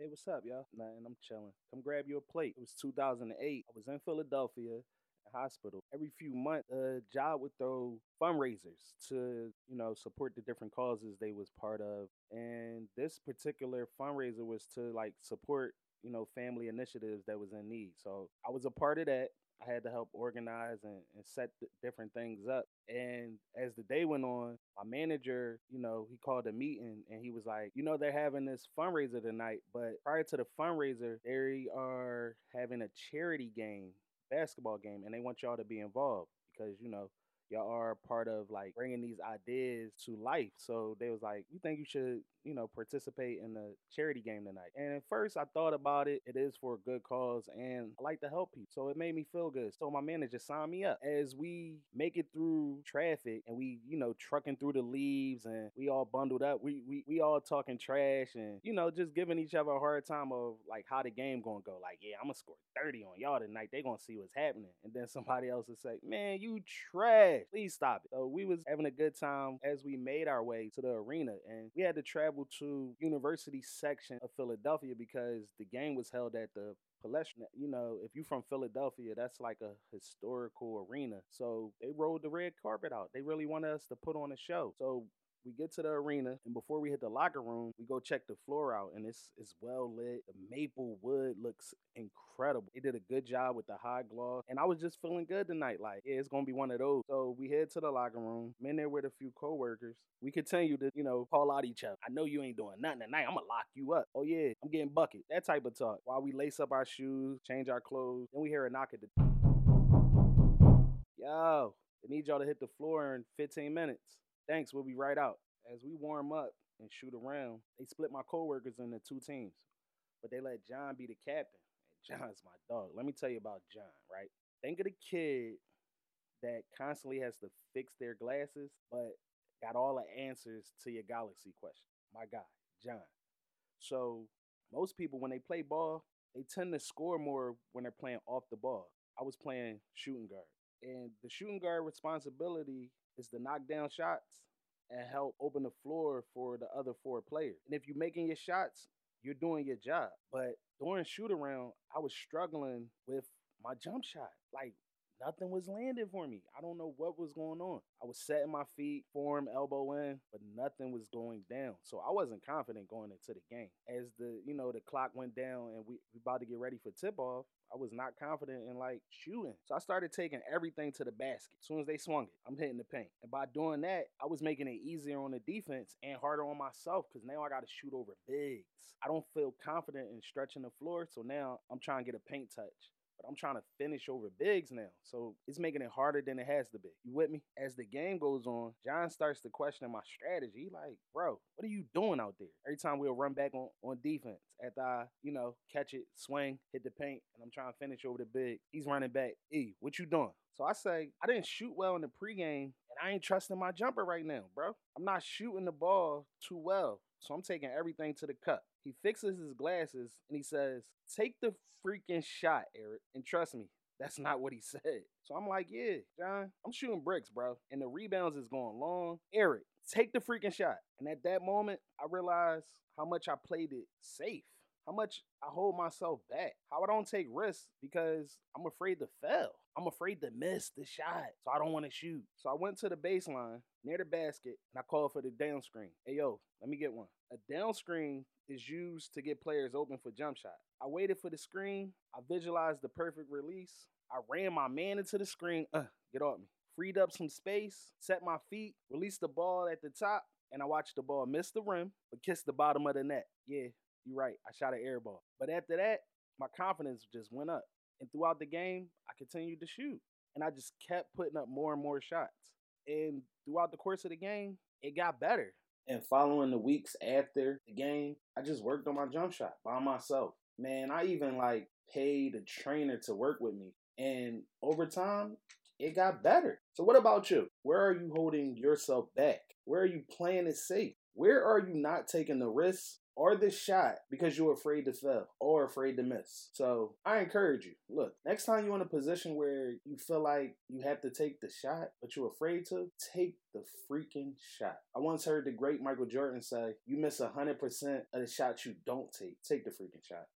Hey, what's up, y'all? Nothing, I'm chilling. Come grab you a plate. It was 2008. I was in Philadelphia hospital. Every few months, a job would throw fundraisers to, you know, support the different causes they was part of. And this particular fundraiser was to like support, you know, family initiatives that was in need. So I was a part of that. I had to help organize and, and set different things up. And as the day went on, my manager, you know, he called a meeting and he was like, you know, they're having this fundraiser tonight, but prior to the fundraiser, they are having a charity game basketball game and they want y'all to be involved because you know y'all are part of like bringing these ideas to life. So they was like, we think you should, you know, participate in the charity game tonight. And at first I thought about it. It is for a good cause and I like to help people. So it made me feel good. So my manager signed me up. As we make it through traffic and we, you know, trucking through the leaves and we all bundled up, we we, we all talking trash and, you know, just giving each other a hard time of like how the game gonna go. Like, yeah, I'm gonna score 30 on y'all tonight. They gonna see what's happening. And then somebody else will say, man, you trash Please stop it. So we was having a good time as we made our way to the arena, and we had to travel to University section of Philadelphia because the game was held at the Palestra. You know, if you're from Philadelphia, that's like a historical arena. So they rolled the red carpet out. They really wanted us to put on a show. So we get to the arena, and before we hit the locker room, we go check the floor out, and it's it's well lit. The maple wood looks incredible. They did a good job with the high gloss, and I was just feeling good tonight. Like, yeah, it's gonna be one of those. So we head to the locker room. I'm in there with a few coworkers. We continue to, you know, call out each other. I know you ain't doing nothing tonight. I'm gonna lock you up. Oh yeah, I'm getting bucket. That type of talk. While we lace up our shoes, change our clothes, then we hear a knock at the. Yo, I need y'all to hit the floor in 15 minutes. Thanks, we'll be right out. As we warm up and shoot around, they split my coworkers into two teams, but they let John be the captain. And John's my dog. Let me tell you about John, right? Think of the kid that constantly has to fix their glasses, but got all the answers to your galaxy question. My guy, John. So most people, when they play ball, they tend to score more when they're playing off the ball. I was playing shooting guard. And the shooting guard responsibility is to knock down shots and help open the floor for the other four players. And if you're making your shots, you're doing your job. But during shoot around, I was struggling with my jump shot. Like nothing was landing for me. I don't know what was going on. I was setting my feet, form, elbow in, but nothing was going down. So I wasn't confident going into the game. As the, you know, the clock went down and we, we about to get ready for tip off, I was not confident in like shooting. So I started taking everything to the basket. As soon as they swung it, I'm hitting the paint. And by doing that, I was making it easier on the defense and harder on myself because now I got to shoot over bigs. I don't feel confident in stretching the floor. So now I'm trying to get a paint touch but I'm trying to finish over bigs now. So it's making it harder than it has to be. You with me? As the game goes on, John starts to question my strategy. Like, bro, what are you doing out there? Every time we'll run back on, on defense after I, you know, catch it, swing, hit the paint, and I'm trying to finish over the big. He's running back. E, what you doing? So I say, I didn't shoot well in the pregame, and I ain't trusting my jumper right now, bro. I'm not shooting the ball too well. So I'm taking everything to the cup. He fixes his glasses and he says, Take the freaking shot, Eric. And trust me, that's not what he said. So I'm like, Yeah, John, I'm shooting bricks, bro. And the rebounds is going long. Eric, take the freaking shot. And at that moment, I realized how much I played it safe. How much I hold myself back. How I don't take risks because I'm afraid to fail. I'm afraid to miss the shot. So I don't want to shoot. So I went to the baseline near the basket and I called for the down screen. Hey yo, let me get one. A down screen is used to get players open for jump shot. I waited for the screen. I visualized the perfect release. I ran my man into the screen. Uh, get off me. Freed up some space, set my feet, released the ball at the top, and I watched the ball miss the rim, but kiss the bottom of the net. Yeah, you're right. I shot an air ball. But after that, my confidence just went up. And throughout the game, I continued to shoot. And I just kept putting up more and more shots. And throughout the course of the game, it got better. And following the weeks after the game, I just worked on my jump shot by myself. Man, I even like paid a trainer to work with me. And over time, it got better. So what about you? Where are you holding yourself back? Where are you playing it safe? Where are you not taking the risk or the shot because you're afraid to fail or afraid to miss. So I encourage you. Look, next time you're in a position where you feel like you have to take the shot, but you're afraid to, take the freaking shot. I once heard the great Michael Jordan say, You miss 100% of the shots you don't take. Take the freaking shot.